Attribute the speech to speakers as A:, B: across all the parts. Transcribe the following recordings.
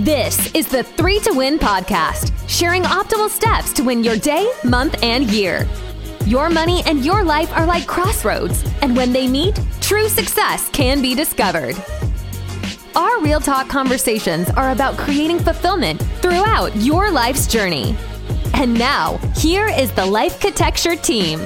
A: This is the Three to Win podcast, sharing optimal steps to win your day, month, and year. Your money and your life are like crossroads, and when they meet, true success can be discovered. Our Real Talk conversations are about creating fulfillment throughout your life's journey. And now, here is the Life Catecture team.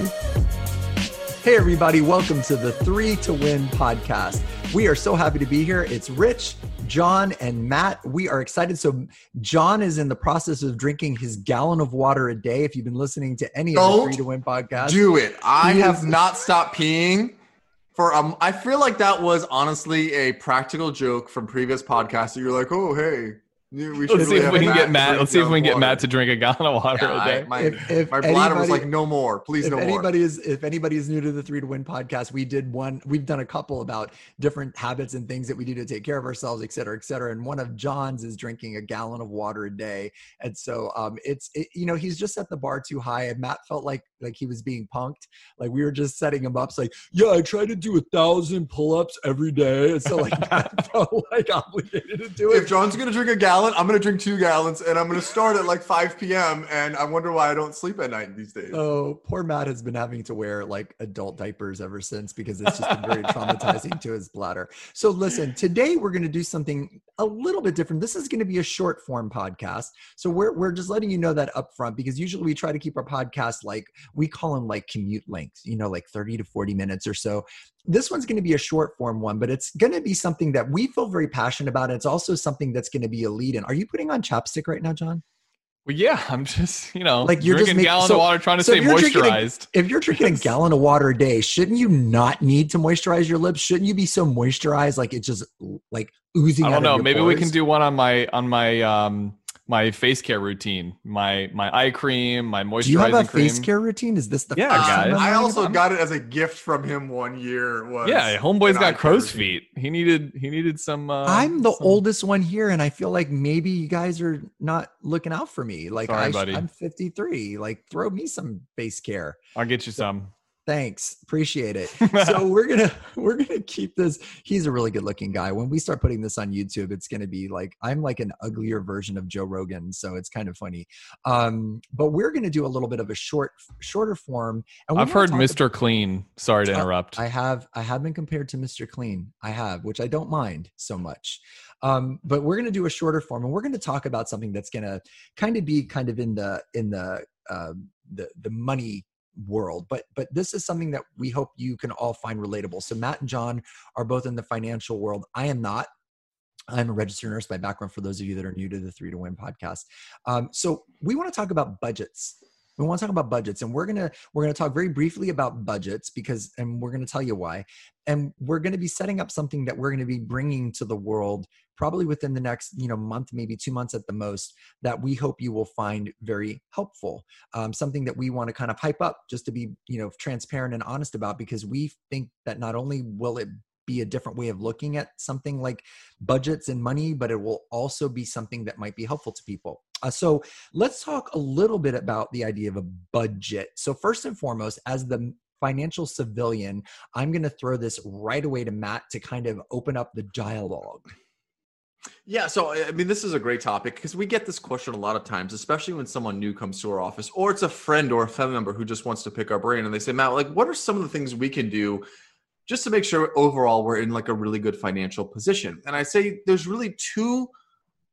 B: Hey, everybody, welcome to the Three to Win podcast. We are so happy to be here. It's Rich, John, and Matt. We are excited. So, John is in the process of drinking his gallon of water a day. If you've been listening to any of the
C: Don't
B: Three to Win podcast,
C: Do it. I have
B: is-
C: not stopped peeing for um I feel like that was honestly a practical joke from previous podcasts. That you're like, oh hey, we should
D: Let's see
C: really
D: if we
C: have
D: can get Matt. Let's see if we can get
C: water."
D: Matt to drink a gallon of water
C: Yeah,
D: a day.
C: I- my
B: If- if
C: my bladder was
B: anybody-
C: like, no more, please
B: if
C: no more.
B: anybody is if anybody is new to the Three to Win podcast, we did one. We've done a couple about different habits and things that we do to take care of ourselves, et cetera, et cetera. And one of John's is drinking a gallon of water a day. And so, um, it's it, you know he's just set the bar too high. And Matt felt like like he was being punked. Like we were just setting him up. It's like, yeah, I try to do a thousand pull-ups every day. And so like Matt felt like obligated to do it. if.
C: John's gonna drink a gallon, I'm gonna drink two gallons, and I'm gonna start at like 5 p.m. And I wonder why I don't sleep at night these days.
B: Oh, poor Matt has been having to wear like adult diapers ever since because it's just been very traumatizing to his bladder. So, listen, today we're to do something a little bit different. This is to be a short form podcast. So, we're, we're just letting you know that up front because usually we try to keep our podcast like we call them like commute lengths, you know, like 30 to 40 minutes or so. This one's going to be a short form one, but it's going to be something that we feel very passionate about. It's also something that's going to be a lead in. Are you putting on chapstick right now, John?
D: Well, yeah, I'm just you know
B: Like, you're just
D: drinking a gallon
B: so-
D: of water, trying to
B: so
D: stay
B: if you're drinking a-
D: moisturized.
B: if you're drinking a gallon of water a day, shouldn't you not need to moisturize your lips? Shouldn't you be so moisturized like it's just like oozing?
D: I don't know. Maybe we can do one on my on my um my face care routine, my my eye cream, my moisturizing
B: Do you have a
D: cream.
B: face care routine? Is this the
D: Yeah,
B: first
D: guys.
B: I'm
C: I
B: learning
C: also
B: about-
C: got it as a gift from him one year. Was
D: Yeah, homeboy's
C: an eye
D: got crow's feet. He needed he needed some. Uh,
B: I'm the
D: some-
B: oldest one here, and I feel like maybe you guys are not looking out for me. Like
D: Sorry,
B: I,
D: buddy.
B: I'm 53. Like throw me some face care.
D: I'll get you some.
B: Thanks, appreciate it. so we're gonna we're gonna keep this he's a really good looking guy when we start putting this on youtube it's gonna be like i'm like an uglier version of joe rogan so it's kind of funny um but we're gonna do a little bit of a short shorter form and
D: I've heard Mr. Clean. Sorry to
B: Uh,
D: interrupt.
B: I have I have been compared to Mr. Clean. I have, which I don't mind so much. Um, but we're going to do a shorter form, and we're going to talk about something that's going to kind of be kind of in the in the uh, the the money world. But but this is something that we hope you can all find relatable. So Matt and John are both in the financial world. I am not. I'm a registered nurse by background. For those of you that are new to the Three to Win podcast, um, so we want to talk about budgets we want to talk about budgets and we're going to we're going to talk very briefly about budgets because and we're going to tell you why and we're going to be setting up something that we're going to be bringing to the world probably within the next you know month maybe two months at the most that we hope you will find very helpful um, something that we want to kind of hype up just to be you know transparent and honest about because we think that not only will it be a different way of looking at something like budgets and money but it will also be something that might be helpful to people uh, so let's talk a little bit about the idea of a budget. So, first and foremost, as the financial civilian, I'm going to throw this right away to Matt to kind of open up the dialogue.
C: Yeah, so I mean, this is a great topic because we get this question a lot of times, especially when someone new comes to our office, or it's a friend or a family member who just wants to pick our brain, and they say, "Matt, like, what are some of the things we can do just to make sure overall we're in like a really good financial position?" And I say, there's really two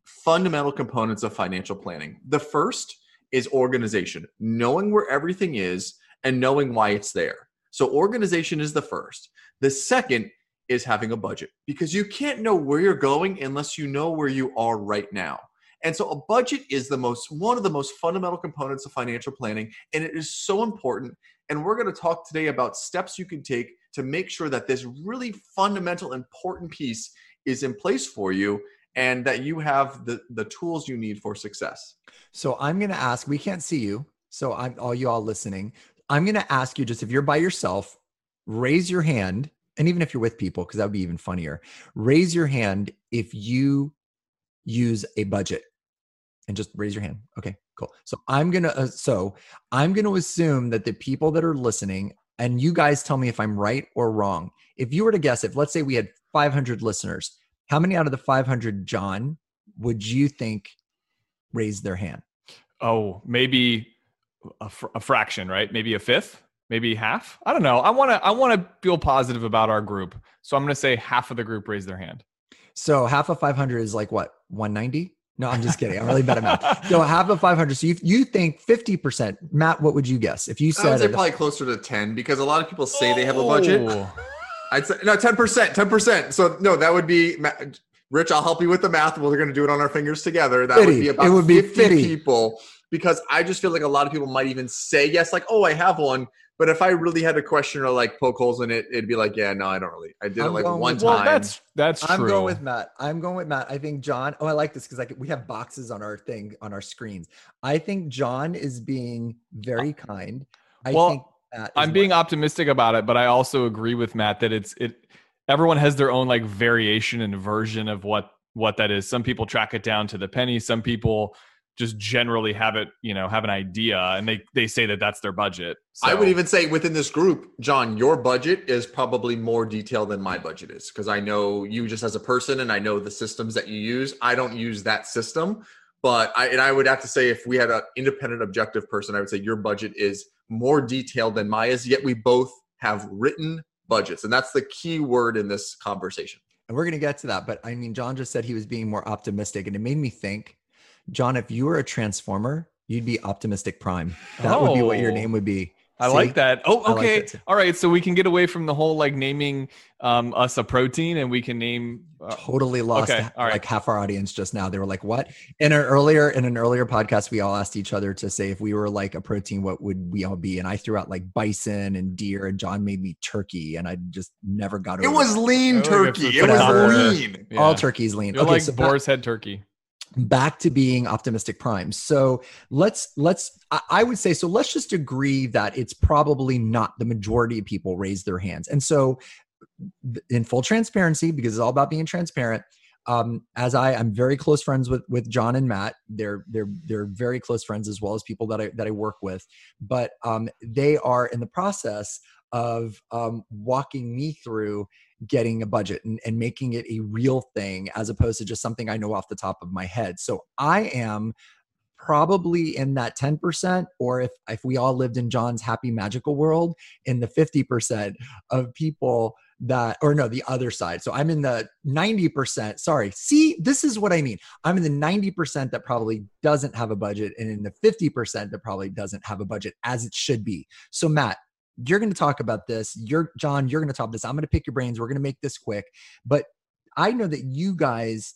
C: fundamental components of financial planning. The first is organization, knowing where everything is and knowing why it's there. So organization is the first. The second is having a budget because you can't know where you're going unless you know where you are right now. And so a budget is the most one of the most fundamental components of financial planning and it is so important and we're going to talk today about steps you can take to make sure that this really fundamental important piece is in place for you and that you have the the tools you need for success.
B: So, I'm going to ask, we can't see you. So, I'm all you all listening. I'm going to ask you just if you're by yourself, raise your hand. And even if you're with people, because that would be even funnier, raise your hand if you use a budget and just raise your hand. Okay, cool. So I'm going to, uh, so I'm going to assume that the people that are listening, and you guys tell me if I'm right or wrong. If you were to guess, if let's say we had 500 listeners, how many out of the 500, John, would you think raised their hand?
D: Oh, maybe a, fr- a fraction, right? Maybe a fifth, maybe half. I don't know. I want to. I want to feel positive about our group, so I'm going to say half of the group raised their hand.
B: So half of 500 is like what 190? No, I'm just kidding. I'm really bad at math. So half of 500. So you, you think 50%. Matt, what would you guess? If you
C: I would
B: said
C: say probably closer to 10 because a lot of people say they have a oh. budget.
D: Oh.
C: I'd say no, 10%, 10%. So no, that would be ma- Rich, I'll help you with the math. We're going to do it on our fingers together. That would be about
B: It would be
C: 50
B: 50.
C: people because I just feel like a lot of people might even say yes, like, oh, I have one. But if I really had a question or like poke holes in it, it'd be like, yeah, no, I don't really. I did
B: I'm
C: it like
B: going
C: one
B: with-
C: time.
D: Well, that's that's true.
B: I'm
D: true.
B: going with Matt. I'm going with Matt. I think John. Oh, I like this because like we have boxes on our thing on our screens. I think John is being very kind. I
D: Well,
B: think Matt is
D: I'm being
B: more-
D: optimistic about it, but I also agree with Matt that it's it. Everyone has their own like variation and version of what what that is. Some people track it down to the penny. Some people just generally have it, you know, have an idea, and they they say that that's their budget.
C: I would even say within this group, John, your budget is probably more detailed than my budget is because I know you just as a person and I know the systems that you use. I don't use that system, but I and I would have to say if we had an independent objective person, I would say your budget is more detailed than mine is. Yet we both have written budgets, and that's the key word in this conversation.
B: and we're gonna get to that. But I mean, John just said he was being more optimistic, and it made me think, John, if you were a transformer, you'd be optimistic prime. That would be what your
D: Oh.
B: name would be.
D: I
B: See?
D: like that. Oh,
B: I like
D: okay.
B: that.
D: All right. So we can get away from the whole like naming um, us a protein, and we can name. Uh,
B: totally lost
D: okay, all right.
B: like half our audience just now. They were like, "What?" In an earlier in an earlier podcast, we all asked each other to say if we were like a protein, what would we all be? And I threw out like bison and deer, and John made me turkey, and I just never got
C: It
B: over
C: was lean
D: Oh, it's
C: turkey.
D: a
C: It was lean.
D: yeah.
B: all turkeys lean.
D: You're
B: okay,
D: like
B: so back-
D: boar's head turkey.
B: Back to being optimistic prime so let's let's I- would say so let's just agree that it's probably not the majority of people raise their hands and so in full transparency because it's all about being transparent um, as I, I'm very close friends with with John and Matt. They're they're they're very close friends as well as people that I that I work with. But um, they are in the process of um, walking me through getting a budget and, and making it a real thing as opposed to just something I know off the top of my head. So I am probably in that 10% or if if we all lived in John's happy magical world in the 50% of people that or no the other side. So I'm in the 90%. Sorry. See, this is what I mean. I'm in the 90% that probably doesn't have a budget and in the 50% that probably doesn't have a budget as it should be. So Matt, you're going to talk about this. You're John, you're going to talk about this. I'm going to pick your brains. We're going to make this quick. But I know that you guys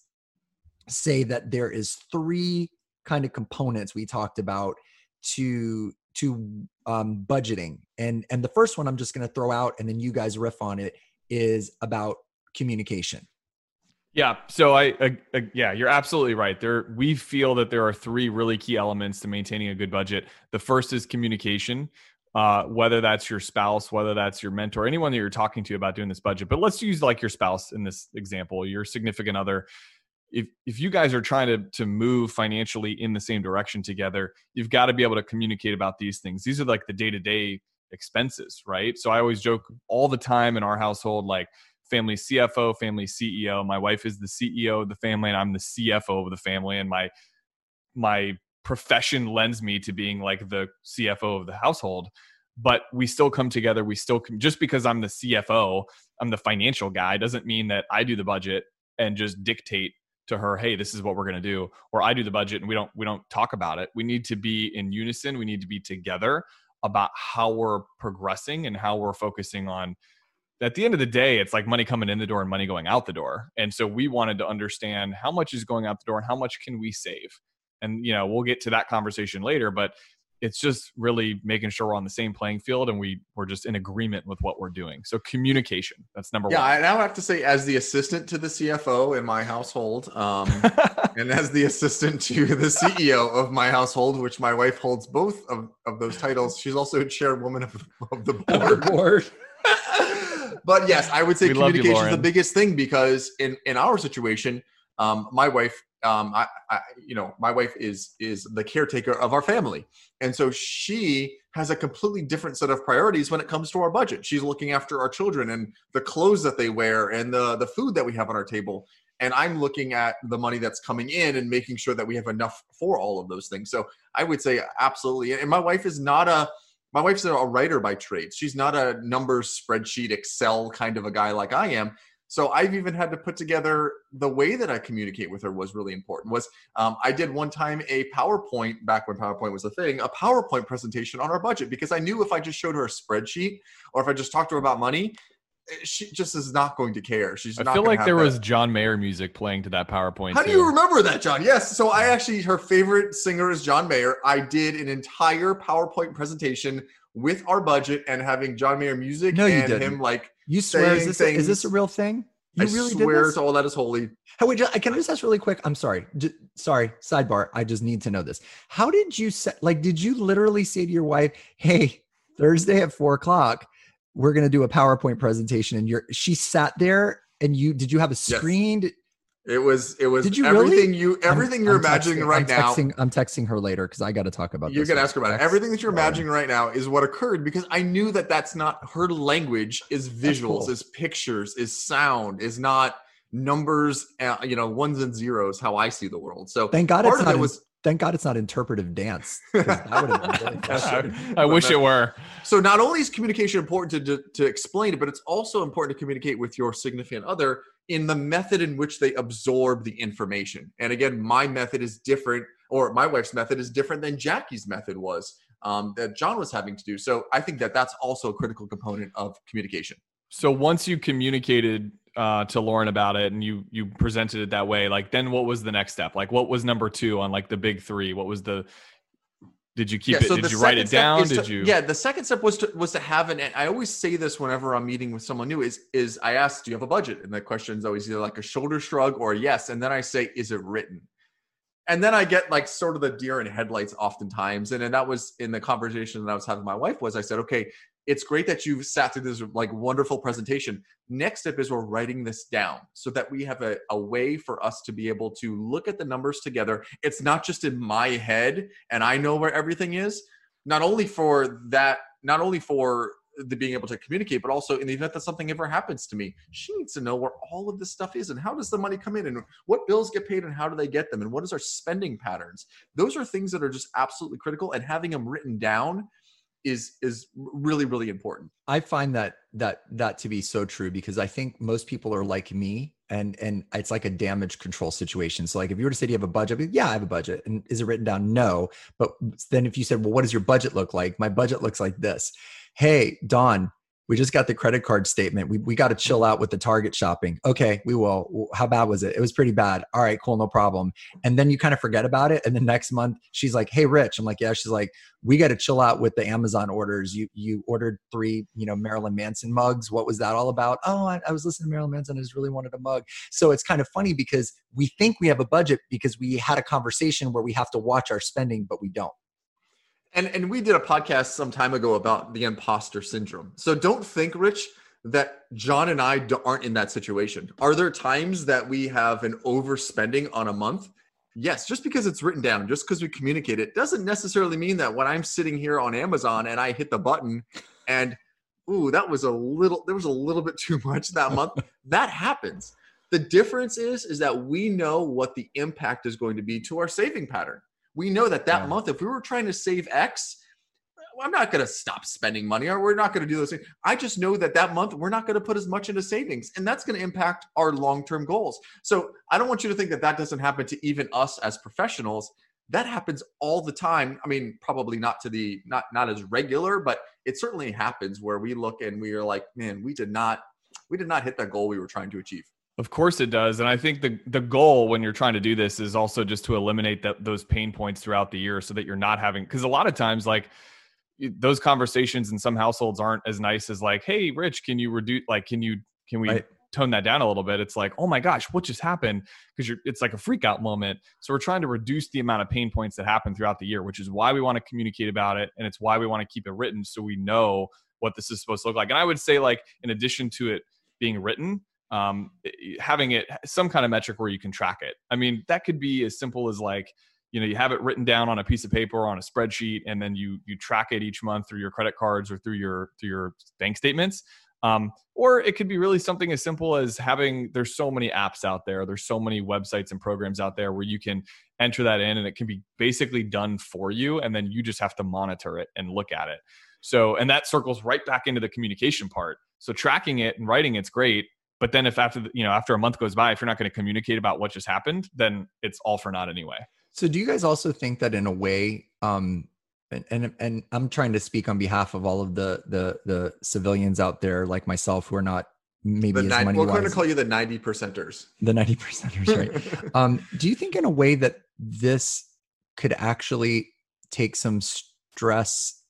B: say that there is three kind of components we talked about to to um, budgeting and and the first one i'm just going to throw out and then you guys riff on it is about communication
D: Yeah. So I, uh, yeah, you're absolutely right. There, we feel that there are three really key elements to maintaining a good budget. The first is communication. Uh, whether that's your spouse, whether that's your mentor, anyone that you're talking to about doing this budget. But let's use like your spouse in this example, your significant other. If if you guys are trying to to move financially in the same direction together, you've got to be able to communicate about these things. These are like the day to day expenses, right? So I always joke all the time in our household, like family CFO, family CEO. My wife is the CEO of the family, and I'm the CFO of the family. And my my profession lends me to being like the CFO of the household. But we still come together. We still com- just because I'm the CFO, I'm the financial guy, doesn't mean that I do the budget and just dictate to her, hey, this is what we're gonna do, or I do the budget and we don't we don't talk about it. We need to be in unison. We need to be together about how we're progressing and how we're focusing on at the end of the day, it's like money coming in the door and money going out the door. And so we wanted to understand how much is going out the door and how much can we save. And you know, we'll get to that conversation later, but it's just really making sure we're on the same playing field and we we're just in agreement with what we're doing. So communication, that's number one.
C: Yeah,
D: one.
C: I now have to say, as the assistant to the CFO in my household, um, and as the assistant to the CEO of my household, which my wife holds both of, of those titles, she's also chairwoman of, of the board.
B: board
C: but yes, I would say
D: We love you,
C: communication is the biggest thing because in in our situation, um, my wife, um, I, I, you know, my wife is is the caretaker of our family, and so she has a completely different set of priorities when it comes to our budget. She's looking after our children and the clothes that they wear and the the food that we have on our table. and I'm looking at the money that's coming in and making sure that we have enough for all of those things. So I would say absolutely. And my wife is not a my wife's a writer by trade. She's not a numbers spreadsheet Excel kind of a guy like I am. So I've even had to put together the way that I communicate with her was really important. Was um, I did one time a PowerPoint back when PowerPoint was a thing, a PowerPoint presentation on our budget because I knew if I just showed her a spreadsheet or if I just talked to her about money, eh, she just is not going to care. She's.
D: I
C: not
D: feel like there
C: that.
D: was John Mayer music playing to that PowerPoint.
C: How do you remember that, John? Yes. So I actually, her favorite singer is John Mayer. I did an entire PowerPoint presentation with our budget and having John Mayer music
B: No, you
C: and
B: didn't.
C: him like.
B: You swear? Is this, a, is this a real thing? You
C: I
B: really
C: swear
B: did this?
C: to all that is holy.
B: Hey, wait, ju- can I just ask really quick? I'm sorry. J- sorry, sidebar. I just need to know this. How did you set? Like, did you literally say to your wife, "Hey, Thursday at four o'clock, we're gonna do a PowerPoint presentation," and you're she sat there, and you did you have a screen? Did-
C: It was. It was
B: Did you really?
C: everything you everything
B: I'm-
C: you're
B: I'm
C: imagining
B: texting-
C: right
B: I'm
C: now.
B: Texting, I'm texting her later because I got to talk about.
C: You're
B: this
C: gonna ask her about it. Everything that you're imagining right now is what occurred because I knew that that's not her language. Is visuals,
B: cool.
C: is pictures, is sound, is not numbers. Uh, you know, ones and zeros. How I see the world. So
B: Thank God
C: part
B: it's
C: of
B: not.
C: it
B: in-
C: was
B: thank God it's not interpretive dance. That been really.
D: I, I wish it were.
C: So not only is communication important to, to, to explain it, but it's also important to communicate with your significant other in the method in which they absorb the information. And again, my method is different, or my wife's method is different than Jackie's method was um, that John was having to do. So I think that that's also a critical component of communication.
D: So once you communicated uh, to Lauren about it and you you presented it that way, like then what was the next step? Like what was number two on like the big three? What was the did you keep it?
C: so
D: Did you write it down?
C: is
D: Did you?
C: Yeah, the second step was to was to have an. I always say this whenever I'm meeting with someone new. Is is I ask, do you have a budget? And the question is always either like a shoulder shrug or yes, and then I say, is it written? And then I get like sort of the deer in headlights oftentimes. And then that was in the conversation that I was having with my wife was I said, okay, it's great that you've sat through this like wonderful presentation. Next step is we're writing this down so that we have a, a way for us to be able to look at the numbers together. It's not just in my head and I know where everything is. Not only for that, not only for the being able to communicate, but also in the event that something ever happens to me, she needs to know where all of this stuff is and how does the money come in and what bills get paid and how do they get them and what is our spending patterns. Those are things that are just absolutely critical, and having them written down is is really really important.
B: I find that that that to be so true because I think most people are like me and and it's like a damage control situation. So like if you were to say do you have a budget, yeah, I have a budget. And is it written down? No. But then if you said, well, what does your budget look like? My budget looks like this. Hey, Don, we just got the credit card statement. We we got to chill out with the Target shopping. Okay, we will. How bad was it? It was pretty bad. All right, cool, no problem. And then you kind of forget about it. And the next month she's like, "Hey, Rich." I'm like, "Yeah." She's like, "We got to chill out with the Amazon orders. You you ordered three, you know, Marilyn Manson mugs. What was that all about? Oh, I, I was listening to Marilyn Manson. I just really wanted a mug. So it's kind of funny because we think we have a budget because we had a conversation where we have to watch our spending, but we don't.
C: And and we did a podcast some time ago about the imposter syndrome. So don't think, Rich, that John and I aren't in that situation. Are there times that we have an overspending on a month? Yes, just because it's written down, just because we communicate it, doesn't necessarily mean that when I'm sitting here on Amazon and I hit the button and ooh, that was a little there was a little bit too much that month. that happens. The difference is is that we know what the impact is going to be to our saving pattern. We know that that
B: Yeah.
C: month, if we were trying to save X, I'm not going to stop spending money or we're not going to do those things. I just know that that month we're not going to put as much into savings and that's going to impact our long term goals. So I don't want you to think that that doesn't happen to even us as professionals. That happens all the time. I mean, probably not to the not not as regular, but it certainly happens where we look and we are like, man, we did not we did not hit that goal we were trying to achieve.
D: Of course it does, and I think the the goal when you're trying to do this is also just to eliminate that those pain points throughout the year, so that you're not having because a lot of times like those conversations in some households aren't as nice as like, hey, Rich, can you reduce like can you can we
B: Right.
D: tone that down a little bit? It's like, oh my gosh, what just happened? Because you're it's like a freak out moment. So we're trying to reduce the amount of pain points that happen throughout the year, which is why we want to communicate about it, and it's why we want to keep it written so we know what this is supposed to look like. And I would say like in addition to it being written um, having it some kind of metric where you can track it. I mean, that could be as simple as like, you know, you have it written down on a piece of paper or on a spreadsheet, and then you you track it each month through your credit cards or through your through your bank statements. Um, or it could be really something as simple as having there's so many apps out there, there's so many websites and programs out there where you can enter that in and it can be basically done for you. And then you just have to monitor it and look at it. So, and that circles right back into the communication part. So tracking it and writing it's great. But then if after, the, you know, after a month goes by, if you're not going to communicate about what just happened, then it's all for naught anyway.
B: So do you guys also think that in a way, um, and, and and I'm trying to speak on behalf of all of the the the civilians out there like myself who are not maybe
C: the
B: as
C: nine,
B: money
C: we're going to call you the 90 percenters.
B: the 90 percenters, right? um, do you think in a way that this could actually take some stress,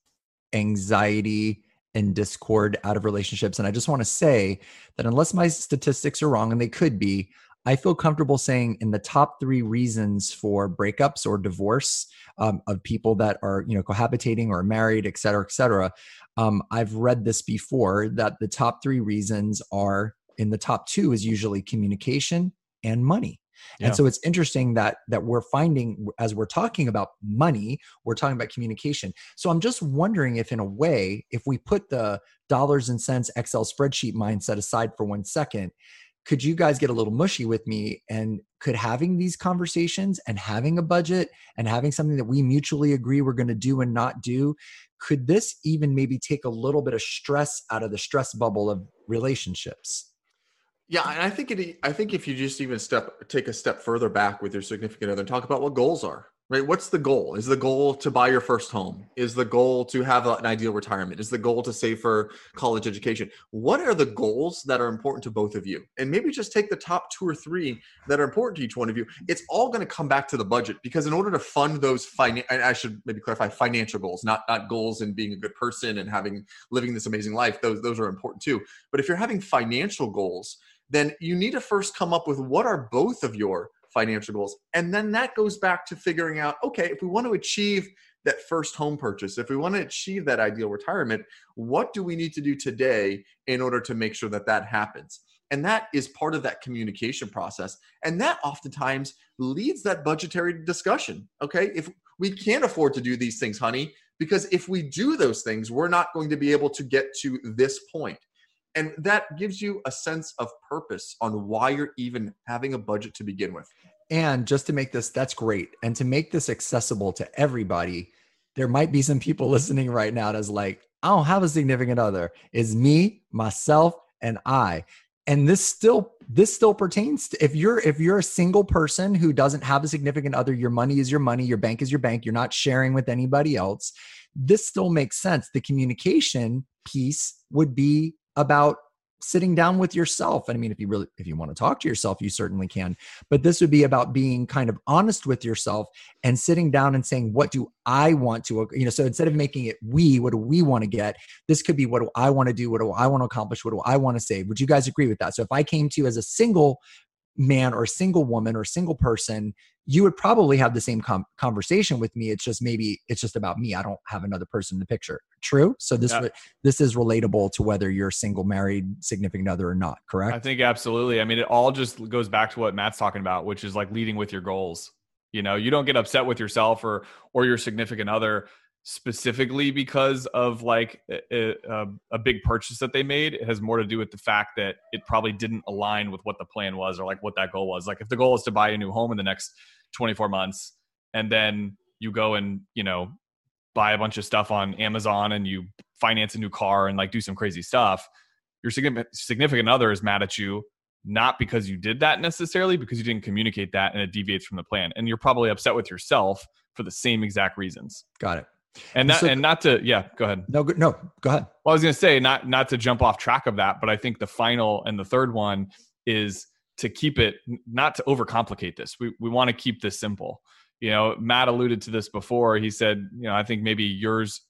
B: anxiety, and discord out of relationships? And I just want to say that unless my statistics are wrong, and they could be, I feel comfortable saying in the top three reasons for breakups or divorce um, of people that are, you know, cohabitating or married, et cetera, et cetera. Um, I've read this before that the top three reasons are in the top two is usually communication and money. And so it's interesting that that we're finding as we're talking about money, we're talking about communication. So I'm just wondering if in a way, if we put the dollars and cents Excel spreadsheet mindset aside for one second, could you guys get a little mushy with me and could having these conversations and having a budget and having something that we mutually agree we're going to do and not do could this even maybe take a little bit of stress out of the stress bubble of relationships
C: Yeah, and I think it. I think if you just even step take a step further back with your significant other and talk about what goals are. Right? What's the goal? Is the goal to buy your first home? Is the goal to have an ideal retirement? Is the goal to save for college education? What are the goals that are important to both of you? And maybe just take the top two or three that are important to each one of you. It's all going to come back to the budget because in order to fund those finan I should maybe clarify financial goals, not not goals in being a good person and having living this amazing life. Those those are important too. But if you're having financial goals, then you need to first come up with what are both of your financial goals. And then that goes back to figuring out okay, if we want to achieve that first home purchase, if we want to achieve that ideal retirement, what do we need to do today in order to make sure that that happens? And that is part of that communication process. And that oftentimes leads that budgetary discussion. Okay. If we can't afford to do these things, honey, because if we do those things, we're not going to be able to get to this point. And that gives you a sense of purpose on why you're even having a budget to begin with.
B: And just to make this, that's great. And to make this accessible to everybody, there might be some people listening right now that's like, I don't have a significant other. It's me, myself, and I. And this still this still pertains to if you're if you're a single person who doesn't have a significant other, your money is your money, your bank is your bank, you're not sharing with anybody else. This still makes sense. The communication piece would be about sitting down with yourself. And i mean if you really if you want to talk to yourself you certainly can. But this would be about being kind of honest with yourself and sitting down and saying what do i want to you know so instead of making it we what do we want to get? This could be what do i want to do? What do i want to accomplish? What do i want to save? Would you guys agree with that? So if i came to you as a single man or single woman or single person you would probably have the same com- conversation with me it's just maybe it's just about me i don't have another person in the picture true so this
D: Yeah.
B: this is relatable to whether you're single married significant other or not correct
D: I think absolutely. I mean, it all just goes back to what Matt's talking about, which is like leading with your goals. You know, you don't get upset with yourself or or your significant other specifically because of like a, a, um, a big purchase that they made. It has more to do with the fact that it probably didn't align with what the plan was or like what that goal was. Like if the goal is to buy a new home in the next 24 months and then you go and, you know, buy a bunch of stuff on Amazon and you finance a new car and like do some crazy stuff, your significant other is mad at you not because you did that necessarily because you didn't communicate that and it deviates from the plan and you're probably upset with yourself for the same exact reasons
B: got it
D: and not
B: So-
D: and not to yeah go ahead
B: no go- no go ahead
D: well, I was going to say not not to jump off track of that, but I think the final and the third one is to keep it not to overcomplicate this. We we want to keep this simple. You know, Matt alluded to this before. He said, you know, I think maybe yours,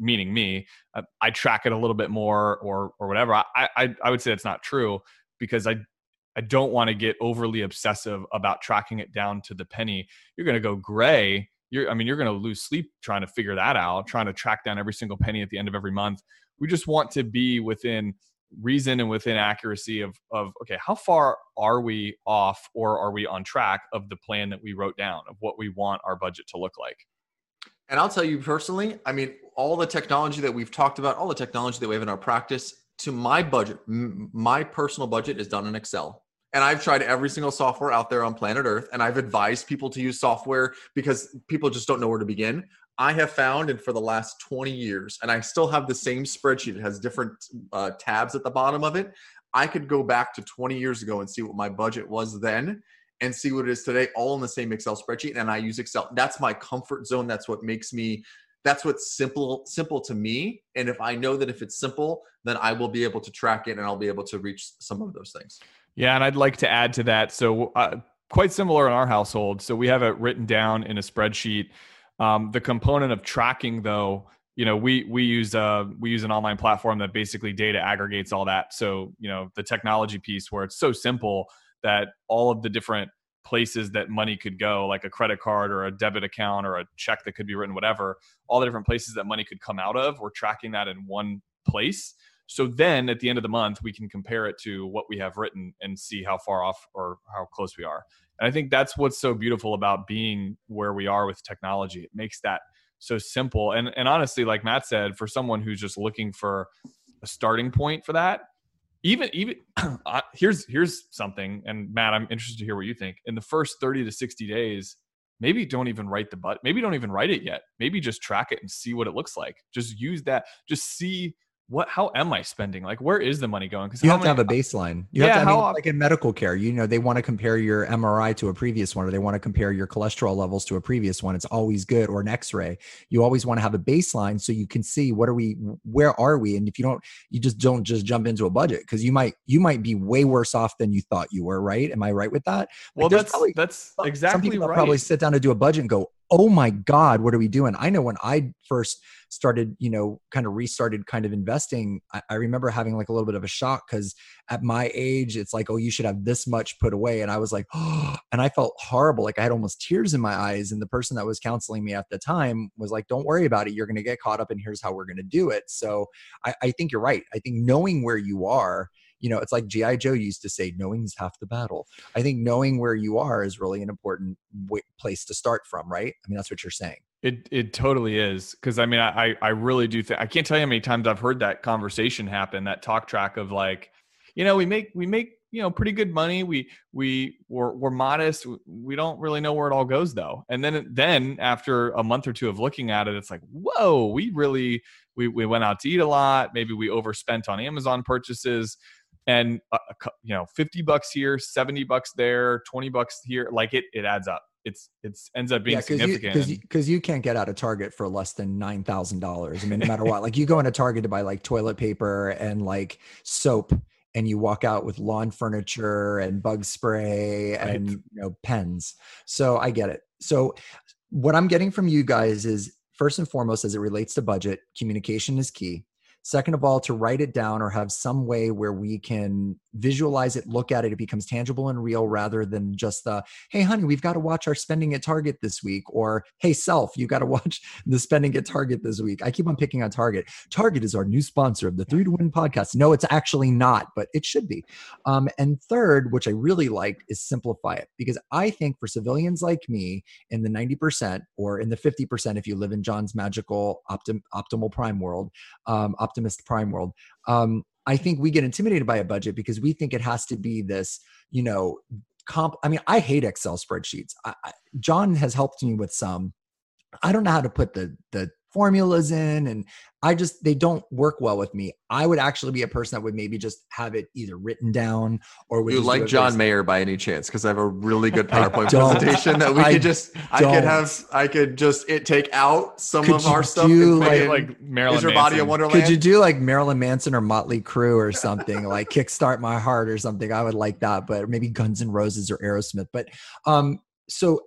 D: meaning me, I, I track it a little bit more or or whatever. I I I would say it's not true because I I don't want to get overly obsessive about tracking it down to the penny. You're going to go gray. You're, I mean, you're going to lose sleep trying to figure that out, trying to track down every single penny at the end of every month. We just want to be within reason and within accuracy of, of okay, how far are we off or are we on track of the plan that we wrote down of what we want our budget to look like?
C: And I'll tell you personally, I mean, all the technology that we've talked about, all the technology that we have in our practice, to my budget, m- my personal budget is done in Excel. And I've tried every single software out there on planet Earth, and I've advised people to use software because people just don't know where to begin. I have found, and for the last 20 years, and I still have the same spreadsheet, it has different uh, tabs at the bottom of it. I could go back to 20 years ago and see what my budget was then and see what it is today, all in the same Excel spreadsheet. And I use Excel. That's my comfort zone. That's what makes me that's what's simple simple to me and if i know that if it's simple then i will be able to track it and i'll be able to reach some of those things
D: yeah and i'd like to add to that. So uh, quite similar in our household. So we have it written down in a spreadsheet. Um, the component of tracking though you know we we use uh we use an online platform that basically data aggregates all that. So you know the technology piece where it's so simple that all of the different places that money could go, like a credit card or a debit account or a check that could be written, whatever, all the different places that money could come out of, we're tracking that in one place. So then at the end of the month, we can compare it to what we have written and see how far off or how close we are. And I think that's what's so beautiful about being where we are with technology. It makes that so simple. And and honestly, like Matt said, for someone who's just looking for a starting point for that, even even here's here's something and matt i'm interested to hear what you think in the first 30 to 60 days maybe don't even write the but maybe don't even write it yet maybe just track it and see what it looks like just use that just see what how am i spending? Like where is the money going?
B: Because you have many, to have a baseline. You yeah, have to I mean, like in medical care you know they want to compare your mri to a previous one or they want to compare your cholesterol levels to a previous one. It's always good or an x-ray. You always want to have a baseline so you can see what are we where are we? And if you don't you just don't just jump into a budget because you might you might be way worse off than you thought you were right? Am i right with that?
D: Well that's probably, that's exactly some
B: people
D: right.
B: probably sit down to do a budget and go oh my god what are we doing? I know when i first started you know kind of restarted kind of investing i, I remember having like a little bit of a shock because at my age it's like oh you should have this much put away. And i was like oh and i felt horrible. Like i had almost tears in my eyes. And the person that was counseling me at the time was like don't worry about it. You're going to get caught up and here's how we're going to do it. So I, I think you're right. I think knowing where you are you know, it's like G.I. Joe used to say, knowing is half the battle. I think knowing where you are is really an important w- place to start from, right? I mean, that's what you're saying.
D: It it totally is because I mean I I really do think I can't tell you how many times I've heard that conversation happen that talk track of like, you know, we make we make you know pretty good money we we we're, we're modest we don't really know where it all goes though and then then after a month or two of looking at it it's like whoa we really we, we went out to eat a lot maybe we overspent on amazon purchases and uh, you know 50 bucks here 70 bucks there 20 bucks here like it it adds up. It's it's ends up being yeah, significant
B: because you, you, you, can't get out of target for less than nine thousand dollars. I mean no matter what like you go into target to buy like toilet paper and like soap and you walk out with lawn furniture and bug spray and you know pens. So i get it. So what i'm getting from you guys is first and foremost as it relates to budget communication is key Second of all, to write it down or have some way where we can visualize it, look at it, it becomes tangible and real rather than just the, hey, honey, we've got to watch our spending at Target this week, or hey, self, you got to watch the spending at Target this week. I keep on picking on Target. Target is our new sponsor of the Three to Win podcast. No, it's actually not, but it should be. Um, and third, which I really like, is simplify it because I think for civilians like me in the 90% or in the 50%, if you live in John's magical optim- optimal prime world, um, optimist prime world, um, I think we get intimidated by a budget because we think it has to be this, you know, comp. I mean, I hate Excel spreadsheets. I, I, John has helped me with some. I don't know how to put the the formulas in and I just they don't work well with me. I would actually be a person that would maybe just have it either written down or would
C: you like John Mayer by any chance? Because I have a really good PowerPoint presentation that we I could just I could have I could just it take out some could of our stuff.
D: Like, like Marilyn
C: is your body a Wonderland?
B: Could you do like Marilyn Manson or Motley Crue or something like Kickstart My Heart or something? I would like that, but maybe Guns and Roses or Aerosmith. But um, so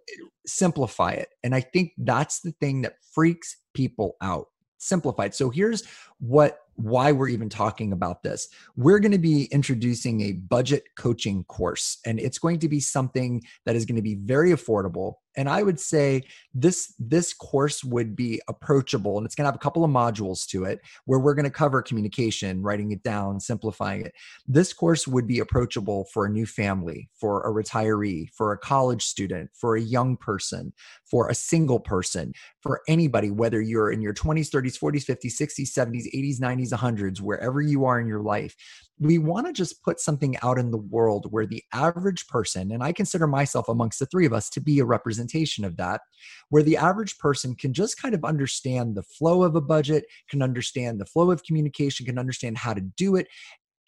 B: simplify it, and I think that's the thing that freaks people out simplified. So here's what why we're even talking about this. We're going to be introducing a budget coaching course and it's going to be something that is going to be very affordable and i would say this this course would be approachable and it's going to have a couple of modules to it where we're going to cover communication writing it down simplifying it. This course would be approachable for a new family for a retiree for a college student for a young person for a single person for anybody whether you're in your 20s 30s 40s 50s 60s 70s 80s 90s 100s wherever you are in your life we want to just put something out in the world where the average person, and I consider myself amongst the three of us to be a representation of that, where the average person can just kind of understand the flow of a budget, can understand the flow of communication, can understand how to do it,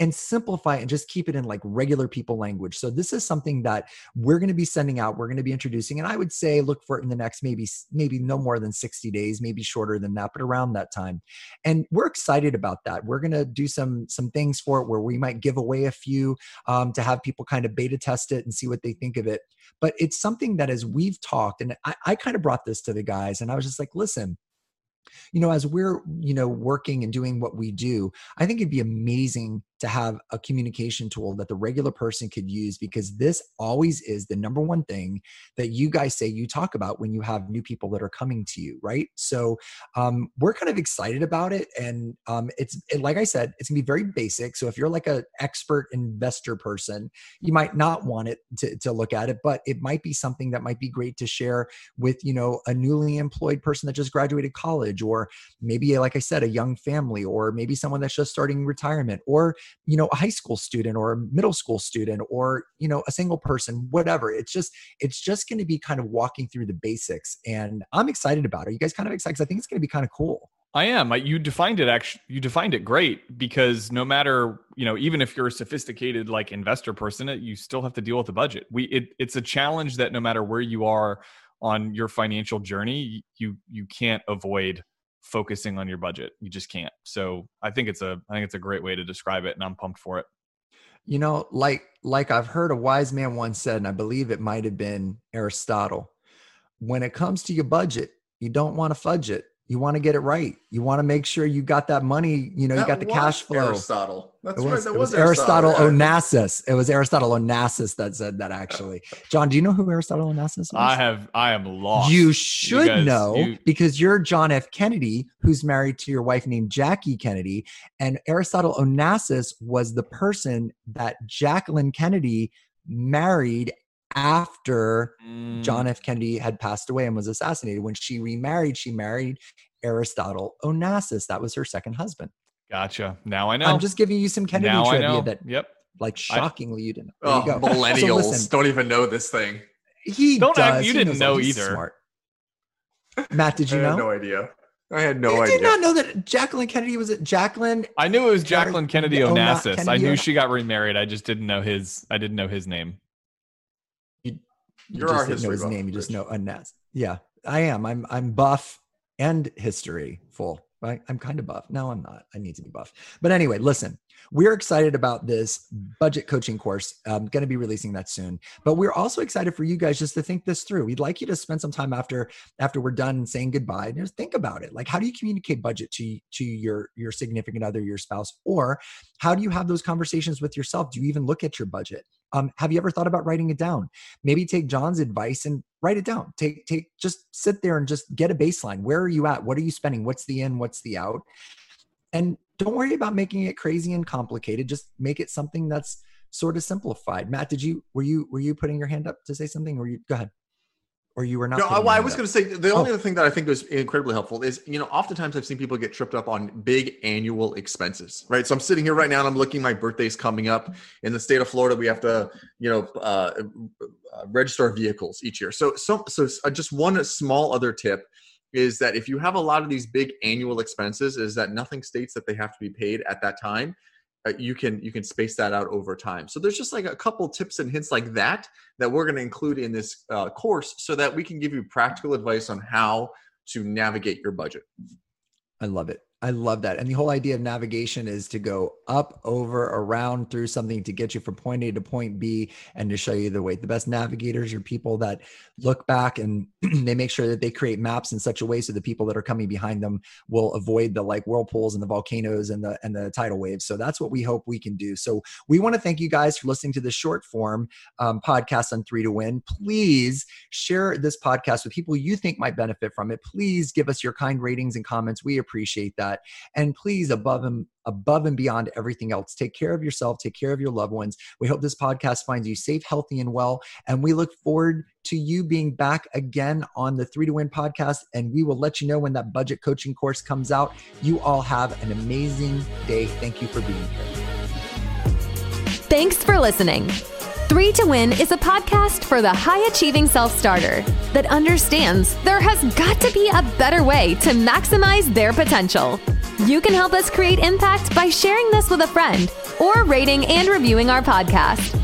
B: and simplify it and just keep it in like regular people language. So this is something that we're going to be sending out, we're going to be introducing and I would say look for it in the next maybe maybe no more than 60 days, maybe shorter than that, but around that time. And we're excited about that. We're going to do some some things for it where we might give away a few um, to have people kind of beta test it and see what they think of it. But it's something that as we've talked and I, I kind of brought this to the guys and I was just like, listen, you know as we're you know working and doing what we do i think it'd be amazing to have a communication tool that the regular person could use because this always is the number one thing that you guys say you talk about when you have new people that are coming to you right? So um, we're kind of excited about it and um, it's it, like i said it's gonna be very basic. So if you're like an expert investor person you might not want it to, to look at it but it might be something that might be great to share with you know a newly employed person that just graduated college or maybe like i said a young family or maybe someone that's just starting retirement or you know a high school student or a middle school student or you know a single person whatever it's just it's just going to be kind of walking through the basics and i'm excited about it you guys kind of excited i think it's going to be kind of cool
D: I am. You defined it actually. You defined it great because no matter you know, even if you're a sophisticated like investor person, you still have to deal with the budget. We it, it's a challenge that no matter where you are on your financial journey, you you can't avoid focusing on your budget. You just can't. So I think it's a I think it's a great way to describe it, and I'm pumped for it.
B: You know, like like I've heard a wise man once said, and I believe it might have been Aristotle. When it comes to your budget, you don't want to fudge it you want to get it right. You want to make sure you got that money. You know, that you got the cash flow.
C: Aristotle.
B: That's it was, right. That was, was Aristotle, Aristotle Onassis. It was Aristotle Onassis that said that. Actually, John, do you know who Aristotle Onassis is?
D: I have. I am lost.
B: You should you guys, know you... because you're John F. Kennedy, who's married to your wife named Jackie Kennedy, and Aristotle Onassis was the person that Jacqueline Kennedy married after mm. John F. Kennedy had passed away and was assassinated. When she remarried, she married Aristotle Onassis. That was her second husband.
D: Gotcha. Now I know.
B: I'm just giving you some Kennedy
D: now
B: trivia that,
D: yep.
B: like, shockingly, I, you didn't.
C: There oh, you go. Millennials so listen, don't even know this thing.
B: He don't does. Act,
D: you
B: he
D: didn't know either. Smart.
B: Matt, did you know?
C: no idea. I had no
B: you
C: idea.
B: did not know that Jacqueline Kennedy was it Jacqueline?
D: I knew it was Jacqueline Kennedy Onassis. Kennedy I knew she got remarried. I just didn't know his. I didn't know his name.
B: You You're just didn't know his name. You just know Anas. Yeah, I am. I'm I'm buff and history full. Right? I'm kind of buff. No, I'm not. I need to be buff. But anyway, listen, we're excited about this budget coaching course. Um, I'm going to be releasing that soon. But we're also excited for you guys just to think this through. We'd like you to spend some time after after we're done saying goodbye and just think about it. Like, how do you communicate budget to to your your significant other, your spouse, or how do you have those conversations with yourself? Do you even look at your budget? Um, have you ever thought about writing it down? Maybe take John's advice and write it down. Take take just sit there and just get a baseline. Where are you at? What are you spending? What's the in? What's the out? And don't worry about making it crazy and complicated. Just make it something that's sort of simplified. Matt, did you were you were you putting your hand up to say something? Or you go ahead or you were not?
C: No, well, I was going to say the only oh. other thing that I think was incredibly helpful is you know oftentimes I've seen people get tripped up on big annual expenses, right? So I'm sitting here right now and I'm looking. My birthday's coming up in the state of Florida. We have to you know uh, uh, register vehicles each year. So so so uh, just one small other tip is that if you have a lot of these big annual expenses, is that nothing states that they have to be paid at that time you can you can space that out over time. So there's just like a couple tips and hints like that that we're going to include in this uh, course so that we can give you practical advice on how to navigate your budget.
B: I love it I love that. And the whole idea of navigation is to go up, over, around through something to get you from point A to point B and to show you the way. The best navigators are people that look back and they make sure that they create maps in such a way so the people that are coming behind them will avoid the like whirlpools and the volcanoes and the and the tidal waves. So that's what we hope we can do. So we want to thank you guys for listening to this short form um, podcast on Three to Win. Please share this podcast with people you think might benefit from it. Please give us your kind ratings and comments. We appreciate that that. And please, above and above and beyond everything else, take care of yourself, take care of your loved ones. We hope this podcast finds you safe, healthy, and well. And we look forward to you being back again on the Three to Win podcast. And we will let you know when that budget coaching course comes out. You all have an amazing day. Thank you for being here.
A: Thanks for listening. Three to Win is a podcast for the high achieving self starter that understands there has got to be a better way to maximize their potential. You can help us create impact by sharing this with a friend or rating and reviewing our podcast.